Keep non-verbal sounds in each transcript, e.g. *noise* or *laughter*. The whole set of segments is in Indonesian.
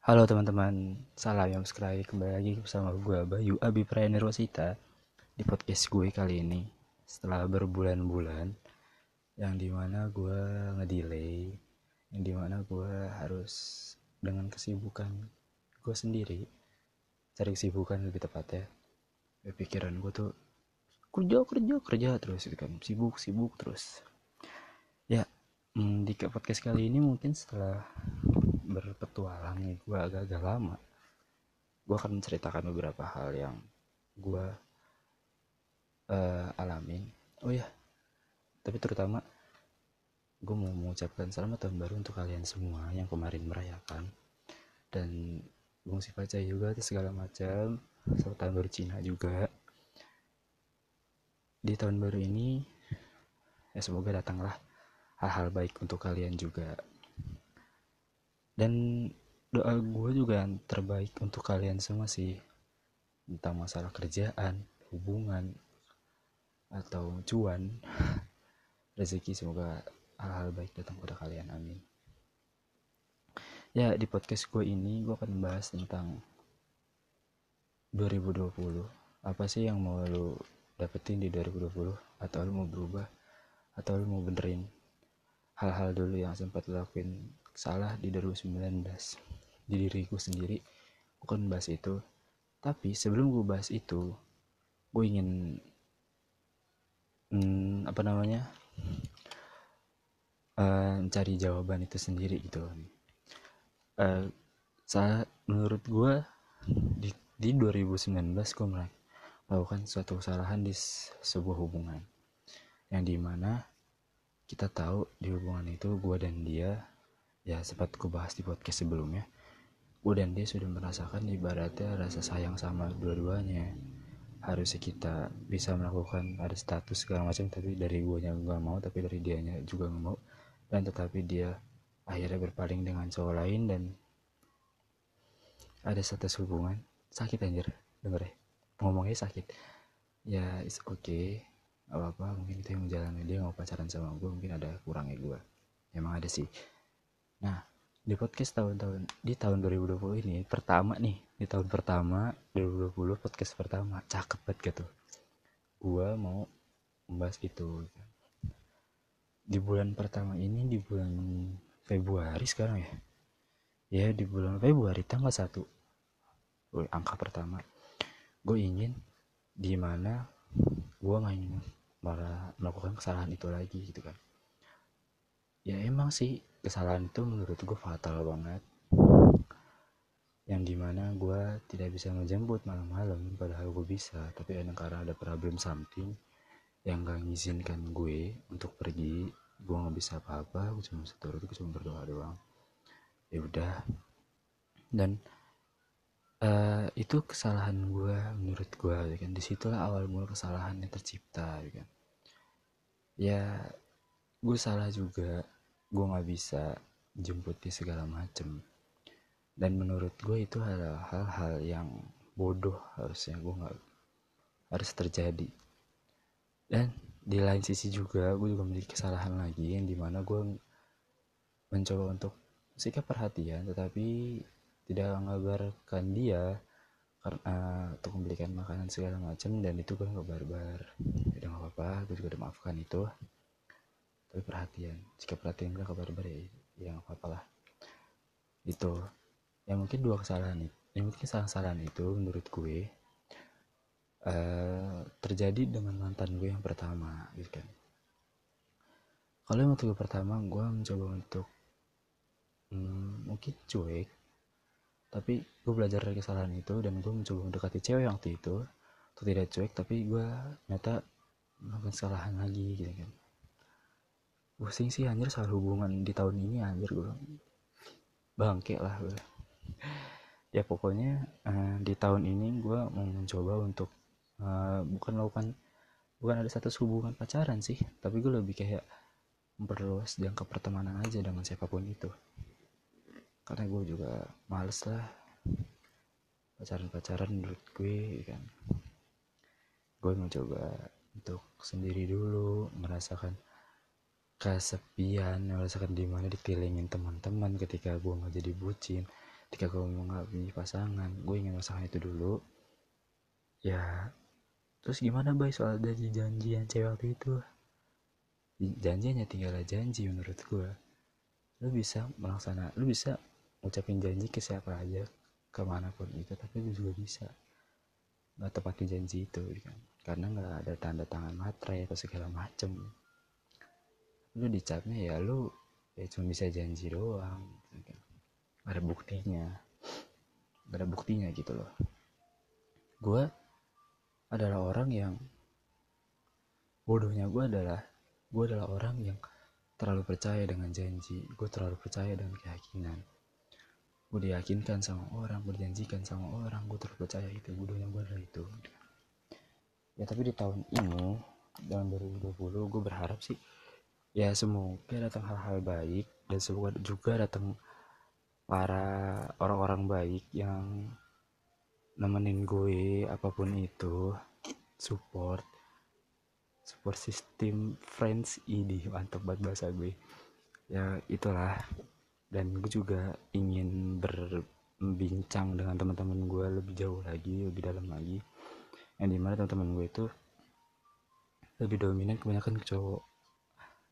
Halo teman-teman, salam yang subscribe kembali lagi bersama gue Bayu Abi Nirwasita di podcast gue kali ini. Setelah berbulan-bulan yang di mana gue ngedelay yang di mana gue harus dengan kesibukan gue sendiri cari kesibukan lebih tepatnya ya, pikiran gue tuh kerja kerja kerja terus gitu kan. Sibuk sibuk terus. Ya hmm, di podcast kali ini mungkin setelah berpetualang gue agak-agak lama. Gue akan menceritakan beberapa hal yang gue uh, alamin oh ya tapi terutama gue mau mengucapkan selamat tahun baru untuk kalian semua yang kemarin merayakan. Dan sih baca juga segala macam. Selamat tahun baru Cina juga. Di tahun baru ini ya semoga datanglah hal-hal baik untuk kalian juga dan doa gue juga yang terbaik untuk kalian semua sih. Tentang masalah kerjaan hubungan atau cuan. *laughs* Rezeki semoga hal-hal baik datang pada kalian amin. Ya di podcast gue ini gue akan membahas tentang 2020 apa sih yang mau lo dapetin di 2020 atau lo mau berubah? Atau lo mau benerin hal-hal dulu yang sempat lo lakuin salah di 2019 di diriku sendiri bukan bahas itu. Tapi sebelum gue bahas itu gue ingin hmm, apa namanya uh, mencari jawaban itu sendiri gitu uh, saat menurut gue di, di 2019 gue melakukan suatu kesalahan di sebuah hubungan. Yang di mana kita tahu di hubungan itu gue dan dia ya sempat ku bahas di podcast sebelumnya. Gue dan dia sudah merasakan ibaratnya rasa sayang sama dua-duanya. Harusnya kita bisa melakukan ada status segala macam tapi dari gue nya nggak mau tapi dari dia nya juga nggak mau. Dan tetapi dia akhirnya berpaling dengan cowok lain dan ada status hubungan. Sakit anjir. Denger ya. Ngomongnya sakit. Ya oke. Okay apa apa mungkin itu yang menjalani dia mau pacaran sama gue mungkin ada kurangnya gue emang ada sih Nah, di podcast tahun-tahun di tahun 2020 ini pertama nih, di tahun pertama 2020 podcast pertama cakep banget gitu. Gua mau membahas itu. Di bulan pertama ini di bulan Februari sekarang ya. Ya, di bulan Februari tanggal 1. Woy, angka pertama. Gue ingin di mana gue ingin malah melakukan kesalahan itu lagi gitu kan ya emang sih kesalahan itu menurut gue fatal banget. Yang di mana gue tidak bisa ngejemput malam-malam padahal gue bisa tapi kadang karena ada problem something yang gak ngizinkan gue untuk pergi. Gue nggak bisa apa-apa gue cuma bisa turut gue cuma berdoa doang. Ya udah. Dan uh, itu kesalahan gue menurut gue ya kan. Di situlah awal mula kesalahan yang tercipta ya kan. Ya gue salah juga gue nggak bisa jemput di segala macem. Dan menurut gue itu hal-hal yang bodoh harusnya gue nggak harus terjadi. Dan di lain sisi juga gue juga memiliki kesalahan lagi yang di mana gue mencoba untuk sikap perhatian tetapi tidak mengabarkan dia karena untuk membelikan makanan segala macam dan itu gue nggak barbar. Udah nggak apa-apa gue juga udah maafkan itu tapi perhatian jika perhatian gak kabar baik ya nggak apa-apa lah. Itu ya mungkin dua kesalahan itu ya mungkin kesalahan itu menurut gue uh, terjadi dengan mantan gue yang pertama gitu kan. Kalau yang waktu pertama gue mencoba untuk hmm, mungkin cuek tapi gue belajar dari kesalahan itu dan gue mencoba mendekati cewek yang waktu itu atau tidak cuek tapi gue ternyata melakukan kesalahan lagi gitu kan pusing sih anjir soal hubungan di tahun ini anjir gue bangke lah gue ya pokoknya uh, di tahun ini gue mau mencoba untuk uh, bukan melakukan bukan ada satu hubungan pacaran sih tapi gue lebih kayak memperluas jangka pertemanan aja dengan siapa pun itu. Karena gue juga males lah pacaran-pacaran menurut gue kan. Gue mau coba untuk sendiri dulu merasakan kesepian merasakan di mana ditilingin teman-teman ketika gue nggak jadi bucin ketika gue nggak punya pasangan. Gue ingin pasangan itu dulu. Ya terus gimana bay soal janji janjian cewek waktu itu? Janjinya tinggal janji menurut gue lu bisa melaksana lu bisa ngucapin janji ke siapa aja ke mana pun itu tapi lu juga bisa. Nggak tepatin janji itu kan. Karena nggak ada tanda tangan materai atau segala macem lu dicapnya ya lu ya cuma bisa janji doang gitu kan. ada buktinya. Ada buktinya gitu loh. Gue adalah orang yang bodohnya gue adalah gue adalah orang yang terlalu percaya dengan janji. Gue terlalu percaya dengan keyakinan. Gue diyakinkan sama orang gue dijanjikan sama orang gue terlalu percaya itu bodohnya gue adalah itu. Ya tapi di tahun ini tahun 2020 gue berharap sih ya semoga datang hal-hal baik dan semoga juga datang para orang-orang baik yang nemenin gue apa pun itu support support system friends ini mantap banget bahasa gue. Ya itulah. Dan gue juga ingin berbincang dengan teman-teman gue lebih jauh lagi lebih dalam lagi. Yang di mana teman-teman gue itu lebih dominan kebanyakan ke cowok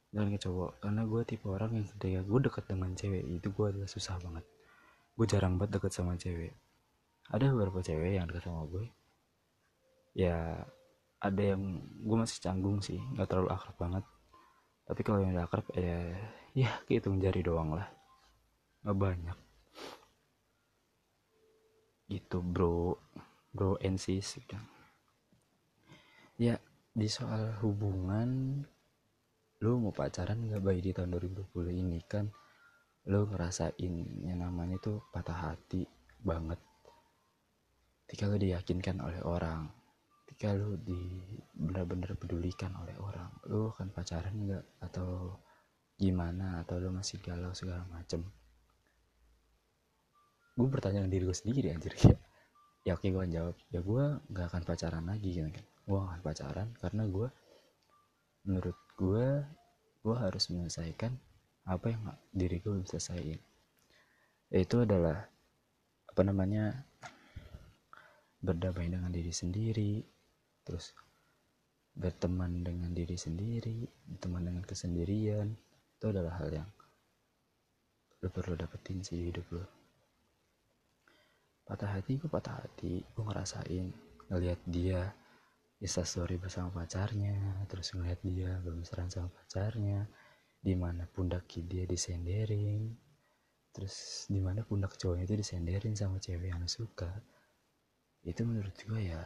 dan ke cowok karena gue tipe orang yang ketika gue dekat dengan cewek itu gue adalah susah banget. Gue jarang banget deket sama cewek. Ada beberapa cewek yang dekat sama gue. Ya ada yang gue masih canggung sih nggak terlalu akrab banget. Tapi kalau yang udah akrab ya ya gitu jari doang lah. Nggak banyak. Gitu bro. Bro and sis ya di soal hubungan lu mau pacaran nggak baik di tahun 2020 ini? Kan lu ngerasain yang namanya tuh patah hati banget. Ketika lu diyakinkan oleh orang ketika lu di benar-benar pedulikan oleh orang lu akan pacaran nggak? Atau gimana? Atau lu masih galau segala macem? Gue bertanya dengan diri gue sendiri anjir. *laughs* Ya ya oke gue jawab. Ya gue nggak akan pacaran lagi gitu kan. Gue akan pacaran karena gue menurut gue gue harus menyelesaikan apa yang diri gue bisa selesaiin. Itu adalah apa namanya berdamai dengan diri sendiri terus berteman dengan diri sendiri berteman dengan kesendirian itu adalah hal yang lo perlu dapetin sih hidup lo patah hati gue patah hati gue ngerasain ngelihat dia Insta story bersama pacarnya terus ngeliat dia bermesraan sama pacarnya di mana pundak dia disenderin terus di mana pundak cowoknya itu disenderin sama cewek yang suka. Itu menurut gue ya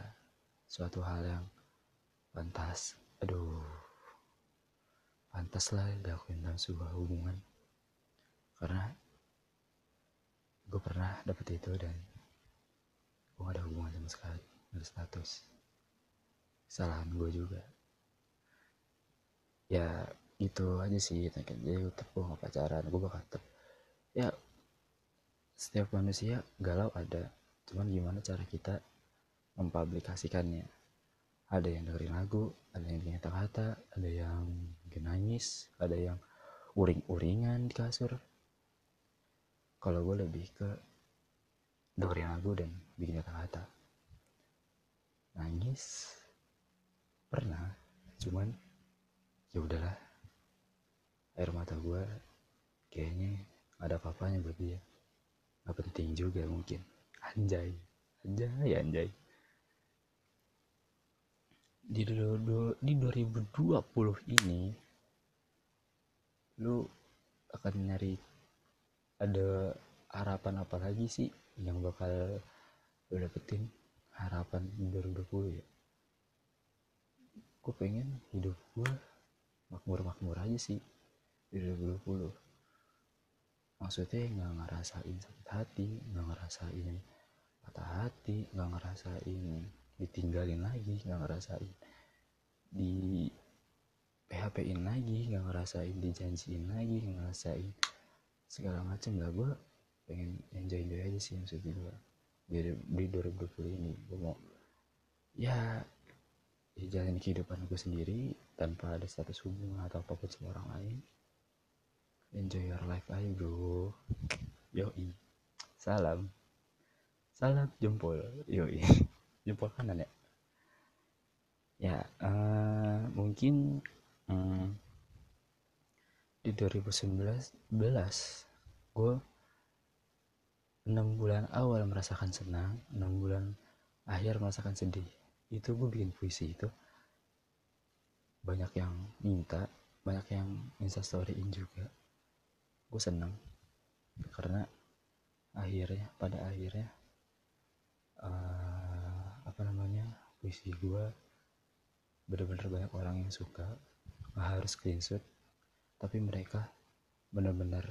suatu hal yang pantas. Aduh pantas lah dilakuin dalam sebuah hubungan. Karena gue pernah dapet itu dan gue gak ada hubungan sama sekali ada status kesalahan gue juga. Ya itu aja sih jadi tetap gue gak pacaran gue bakal tetap ya setiap manusia galau ada. Cuman gimana cara kita mempublikasikannya? Ada yang dengerin lagu ada yang bikin kata-kata ada yang bikin nangis ada yang uring-uringan di kasur. Kalau gue lebih ke dengerin lagu dan bikin kata-kata. Nangis pernah cuman ya udahlah. Air mata gue kayaknya ada apa-apanya buat dia. Nggak penting juga mungkin. Anjay anjay anjay. Di, do, do, di 2020 ini lu akan nyari ada harapan apa lagi sih yang bakal lu dapetin? Harapan di 2020 ya gue pengen hidup gue makmur-makmur aja sih di 2020 maksudnya nggak ngerasain sakit hati nggak ngerasain patah hati nggak ngerasain ditinggalin lagi nggak ngerasain di PHP in lagi nggak ngerasain dijanjiin lagi nggak ngerasain segala macam lah. Gue pengen enjoy enjoy aja sih maksud gue di, di 2020 ini gue mau ya ya jalan kehidupan gue sendiri tanpa ada status hubungan atau apa pun sama orang lain. Enjoy your life aja bro. Yoi. Salam. Salam jempol. Yoi. *laughs* Jempol kanan ya? Ya uh, mungkin um, di 2019 gue enam bulan awal merasakan senang enam bulan akhir merasakan sedih itu gue bikin puisi itu. Banyak yang minta banyak yang instastoryin juga. Gue seneng. Karena akhirnya pada akhirnya uh, apa namanya puisi gue bener-bener banyak orang yang suka. Nggak harus screenshot tapi mereka bener-bener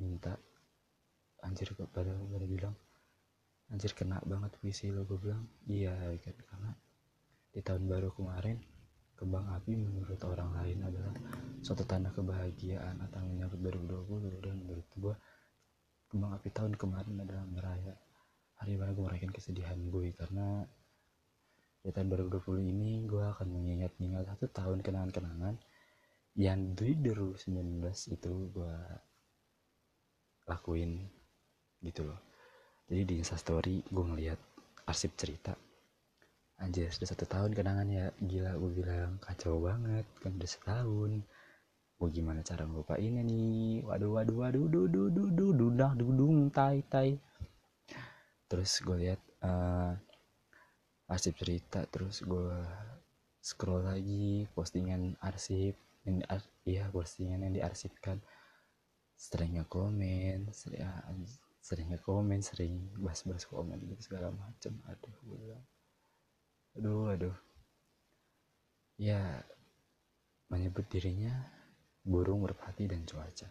minta. Anjir pada pada bilang anjir kena banget puisi lo gue bilang. Iya kan karena di tahun baru kemarin kembang api menurut orang lain adalah suatu tanda kebahagiaan atau menyambut 2020 dan menurut gue kembang api tahun kemarin adalah meraya hari mana gue merayakan kesedihan gue karena di tahun 2020 ini gue akan mengingat-ingat satu tahun kenangan-kenangan yang di 2019 itu gue lakuin gitu loh jadi di instastory gue ngeliat arsip cerita. Anjir sudah satu tahun kenangan ya. Gila gue bilang kacau banget. Kan udah setahun. Gue gimana cara ngelupainnya nih? Waduh waduh waduh duh duh duh duh dudah dudung tai tai. Terus gue lihat uh, arsip cerita. Terus gue scroll lagi postingan arsip yang di, iya postingan yang diarsipkan. Seringnya komen sering, ya, seringnya komen sering bahas-bahas komen gitu segala macem aduh gue bilang aduh aduh ya menyebut dirinya burung merpati dan cuaca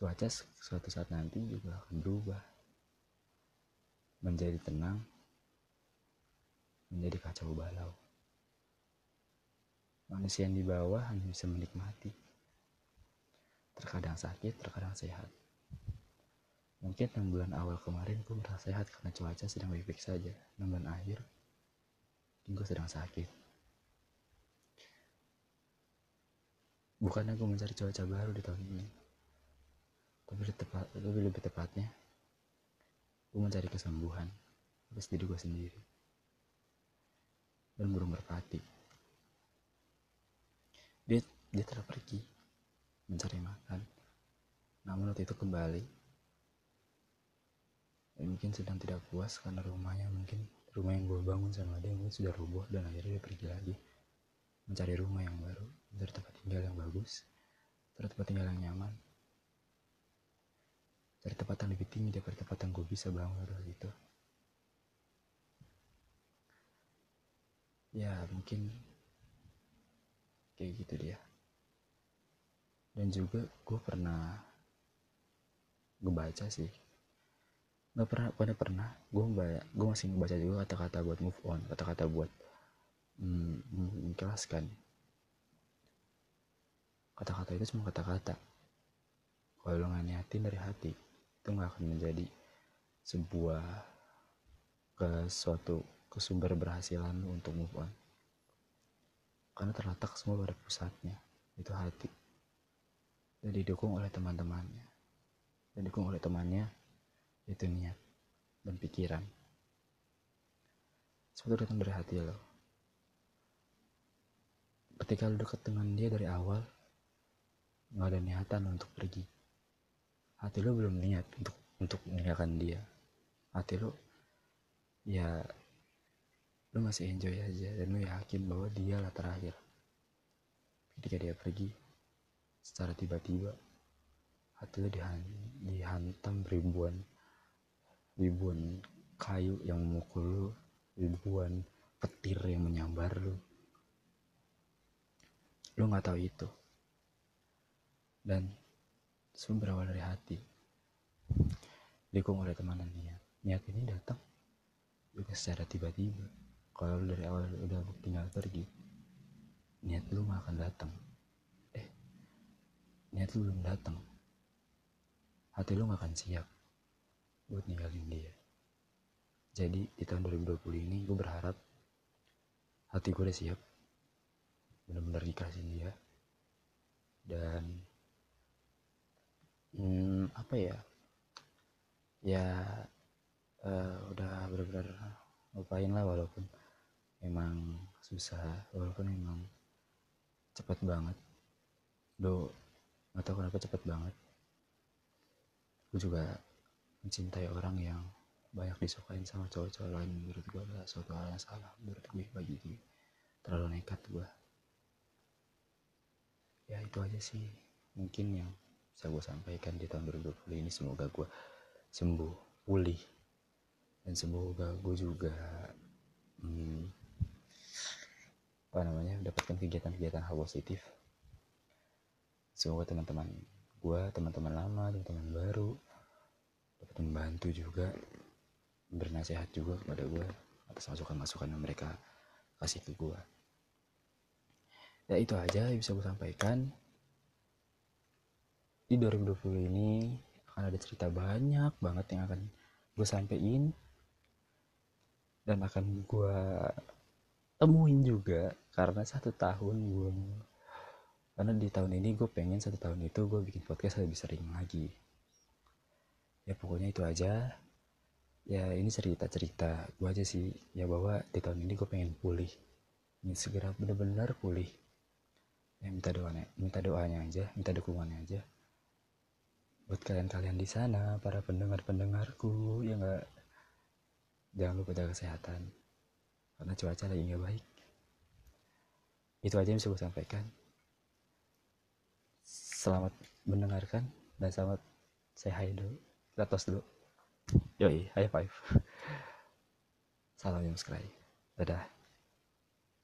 cuaca suatu saat nanti juga akan berubah menjadi tenang menjadi kacau balau. Manusia yang di bawah hanya bisa menikmati. Terkadang sakit, terkadang sehat. Mungkin 6 bulan awal kemarin gue merasa sehat karena cuaca sedang baik-baik saja. 6 bulan akhir, gue sedang sakit. Bukannya gue mencari cuaca baru di tahun ini. Tapi lebih, tepat, lebih, lebih tepatnya, gue mencari kesembuhan atas diri gue sendiri dan burung merpati. Dia, dia telah pergi mencari makan, namun waktu itu kembali. Dan mungkin sedang tidak puas karena rumahnya mungkin rumah yang gue bangun sama dia mungkin sudah rubuh dan akhirnya dia pergi lagi. Mencari rumah yang baru, mencari tempat tinggal yang bagus, mencari tempat tinggal yang nyaman, cari tempat yang lebih tinggi daripada tempat yang gue bisa bangun waktu itu. ya mungkin kayak gitu dia. Dan juga gue pernah gue baca sih nggak pernah pada pernah. Gue baca gue masih ngebaca juga kata-kata buat move on kata-kata buat mm, menjelaskan kata-kata itu cuma kata-kata. Kalau lo nggak niatin dari hati itu nggak akan menjadi sebuah ke suatu kesumber berhasilan lu untuk move on. Karena terletak semua pada pusatnya itu hati. Dan didukung oleh teman-temannya. Dan didukung oleh temannya itu niat dan pikiran. Sesuatu datang dari hati lo. Ketika lo dekat dengan dia dari awal nggak ada niatan untuk pergi. Hati lo belum niat untuk untuk meninggalkan dia. Hati lo ya lu masih enjoy aja dan lu yakin bahwa dia lah terakhir. Ketika dia pergi secara tiba-tiba hati dihan dihantam ribuan ribuan kayu yang memukul lu ribuan petir yang menyambar lu. Lu nggak tahu itu. Dan semua berawal dari hati. Dikung oleh teman niat. Niat ini datang juga secara tiba-tiba. Kalau lu dari awal udah tinggal pergi niat lu mah akan datang. Eh niat lu belum datang. Hati lu gak akan siap buat ninggalin dia. Jadi di tahun 2020 ini gue berharap hati gue udah siap. Benar-benar dikasih dia. Dan hmm, apa ya? Ya uh, udah benar-benar lupain lah walaupun memang susah walaupun memang cepet banget. Do nggak tahu kenapa cepet banget. Gue juga mencintai orang yang banyak disukain sama cowok-cowok lain. Menurut gue adalah suatu hal yang salah. Menurut gue bagi gue terlalu nekat gue ya itu aja sih mungkin yang bisa gue sampaikan di tahun 2020 ini. Semoga gue sembuh pulih. Dan semoga gue juga hmm, apa namanya mendapatkan kegiatan-kegiatan hal positif. Semoga teman-teman gue teman-teman lama teman-teman baru dapat membantu juga bernasihat juga kepada gue atas masukan-masukan yang mereka kasih ke gue ya itu aja yang bisa gue sampaikan. Di 2020 ini akan ada cerita banyak banget yang akan gue sampein. Dan akan gue temuin juga karena satu tahun gue karena di tahun ini gue pengen satu tahun itu gue bikin podcast lebih sering lagi ya pokoknya itu aja. Ya ini cerita cerita gue aja sih. Ya bahwa di tahun ini gue pengen pulih. Ini segera bener-bener pulih. Ya minta doanya minta doanya aja minta dukungannya aja. Buat kalian-kalian di sana para pendengar-pendengarku ya nggak? Jangan lupa jaga kesehatan. Karena cuaca lagi nggak baik. Itu aja yang bisa gue sampaikan. Selamat mendengarkan dan selamat say hi dulu tos dulu. Yoi high five. *laughs* Salam yang sekali. Dadah